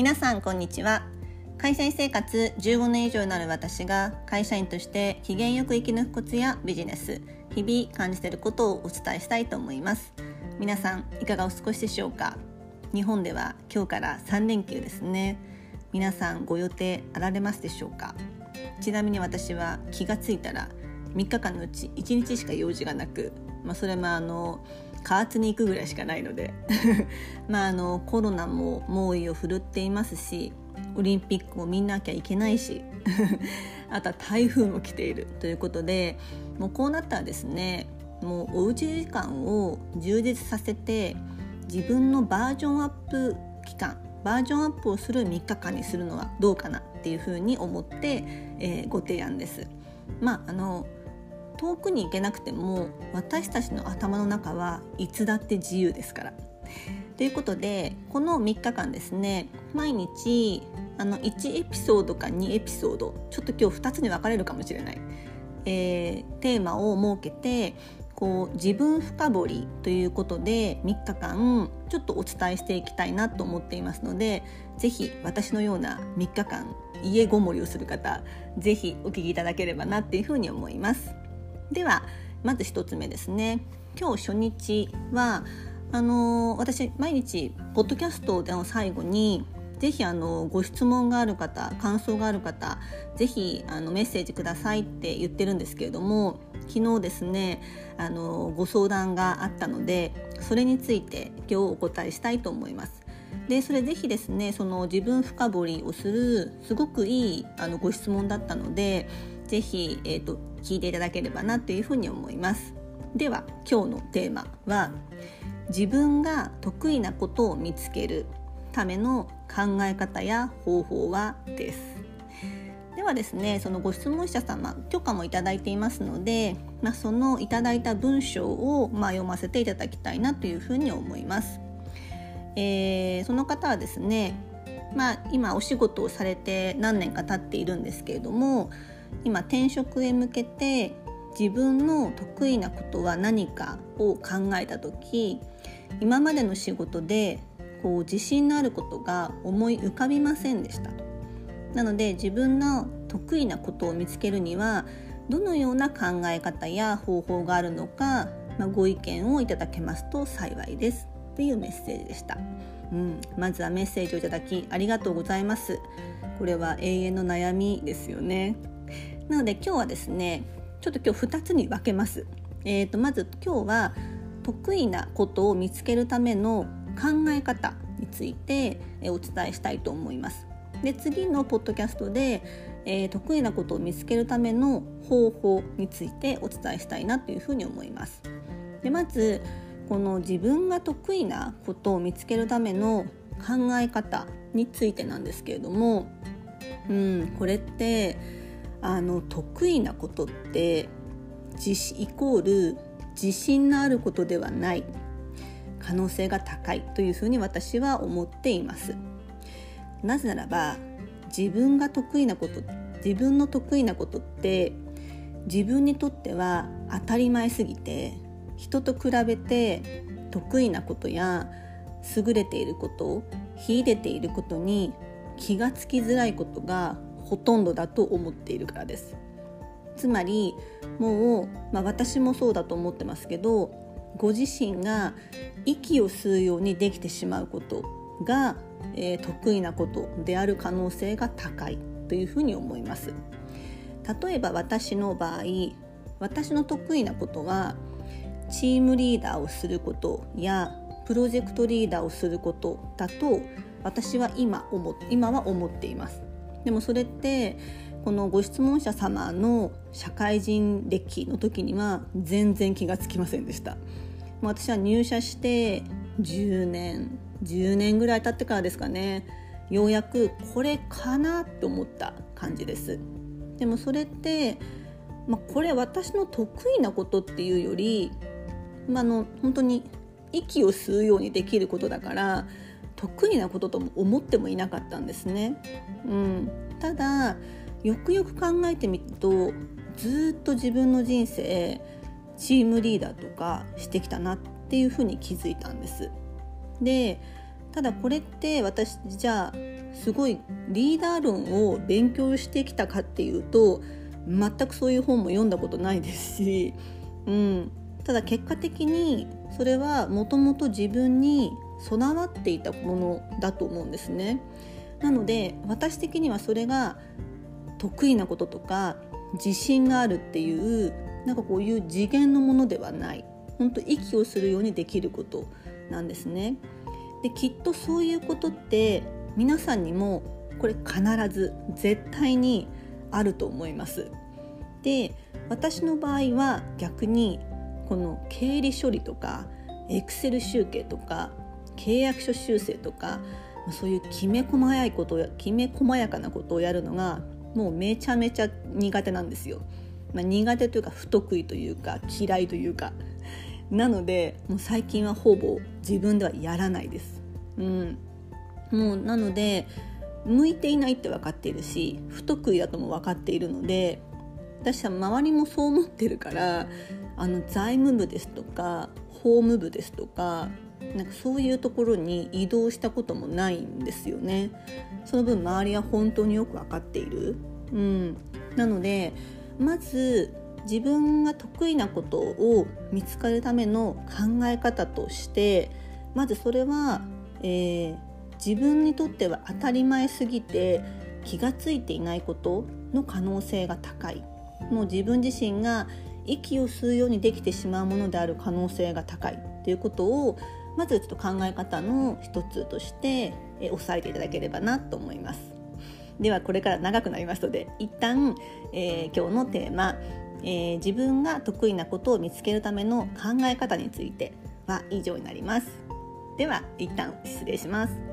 皆さんこんにちは。会社員生活15年以上になる私が会社員として機嫌よく生き抜くコツやビジネス日々感じていることをお伝えしたいと思います。皆さんいかがお過ごしでしょうか？日本では今日から3連休ですね。皆さんご予定あられますでしょうか？ちなみに私は気がついたら3日間のうち1日しか用事がなく、まあ、それもあの加圧に行くぐらいしかないので まああのコロナも猛威を振るっていますしオリンピックも見なきゃいけないし あとは台風も来ているということでもうこうなったらですねもうおうち時間を充実させて自分のバージョンアップ期間バージョンアップをする3日間にするのはどうかなっていうふうに思って、えー、ご提案です。まああの遠くに行けなくても私たちの頭の中はいつだって自由ですから。ということでこの3日間ですね毎日あの1エピソードか2エピソードちょっと今日2つに分かれるかもしれない、えー、テーマを設けてこう自分深掘りということで3日間ちょっとお伝えしていきたいなと思っていますので是非私のような3日間家ごもりをする方是非お聞きいただければなっていうふうに思います。ではまず1つ目ですね今日初日はあの私毎日ポッドキャストでの最後にぜひあのご質問がある方感想がある方ぜひあのメッセージくださいって言ってるんですけれども昨日ですねあのご相談があったのでそれについて今日お答えしたいと思います。でそれぜひですねその自分深掘りをするすごくいいあのご質問だったのでぜひ、えーと、聞いていただければなというふうに思います。では今日のテーマは自分が得意なことを見つけるための考え方や方法は？です。ではですねそのご質問者様許可もいただいていますので、まあ、そのいただいた文章を、まあ、読ませていただきたいなというふうに思います。えー、その方はですね、まあ、今お仕事をされて何年か経っているんですけれども今転職へ向けて自分の得意なことは何かを考えた時今までの仕事でこう自信のあることが思い浮かびませんでした。なので自分の得意なことを見つけるにはどのような考え方や方法があるのか、まあ、ご意見をいただけますと幸いです。というメッセージでした、うん、まずはメッセージをいただきありがとうございます。これは永遠の悩みですよね。なので今日はですねちょっと今日2つに分けます。えーと、まず今日は得意なことを見つけるための考え方についてお伝えしたいと思います。で次のポッドキャストで、えー、得意なことを見つけるための方法についてお伝えしたいなというふうに思います。でまずこの自分が得意なことを見つけるための考え方についてなんですけれども、うん、これってあの得意なことってイコール自信のあることではない。可能性が高い。というふうに私は思っています。なぜならば自分が得意なこと自分の得意なことって自分にとっては当たり前すぎて人と比べて得意なことや優れていること秀でていることに気がつきづらいことがほとんどだと思っているからです。つまりもう、まあ、私もそうだと思ってますけどご自身が息を吸うようにできてしまうことが、えー、得意なことである可能性が高いというふうに思います。例えば私の場合私の得意なことはチームリーダーをすることやプロジェクトリーダーをすることだと私は今思今は思っています。でもそれってこのご質問者様の社会人歴の時には全然気がつきませんでした。私は入社して10年10年ぐらい経ってからですかね。ようやくこれかなと思った感じです。でもそれって、まあ、これ私の得意なことっていうより、まあ、の本当に息を吸うようにできることだから得意なこととも思ってもいなかったんですね。うん、ただよくよく考えてみるとずっと自分の人生チームリーダーとかしてきたなっていうふうに気づいたんです。でただこれって私じゃあすごいリーダー論を勉強してきたかっていうと全くそういう本も読んだことないですし、うん、ただ結果的にそれはもともと自分に備わっていたものだと思うんですね。なので私的にはそれが得意なこととか自信があるっていうなんかこういう次元のものではない本当息をするようにできることなんですね。できっとそういうことって皆さんにもこれ必ず絶対にあると思います。で私の場合は逆にこの経理処理とかエクセル集計とか契約書修正とかそういうきめ細やいことをきめ細やかなことをやるのがもうめちゃめちゃ苦手なんですよ。まあ、苦手というか不得意というか嫌いというかなのでもう最近はほぼ自分ではやらないです。うん、もうなので向いていないって分かっているし不得意だとも分かっているので私は周りもそう思ってるからあの財務部ですとか法務部ですとかなんかそういうところに移動したこともないんですよね。その分周りは本当によく分かっている。うん、なのでまず自分が得意なことを見つかるための考え方としてまずそれは、えー、自分にとっては当たり前すぎて気が付いていないことの可能性が高いもう自分自身が息を吸うようにできてしまうものである可能性が高いということをまずちょっと考え方の一つとして、え押さえていただければなと思います。ではこれから長くなりますので一旦、えー、今日のテーマ、えー、自分が得意なことを見つけるための考え方については以上になります。では一旦失礼します。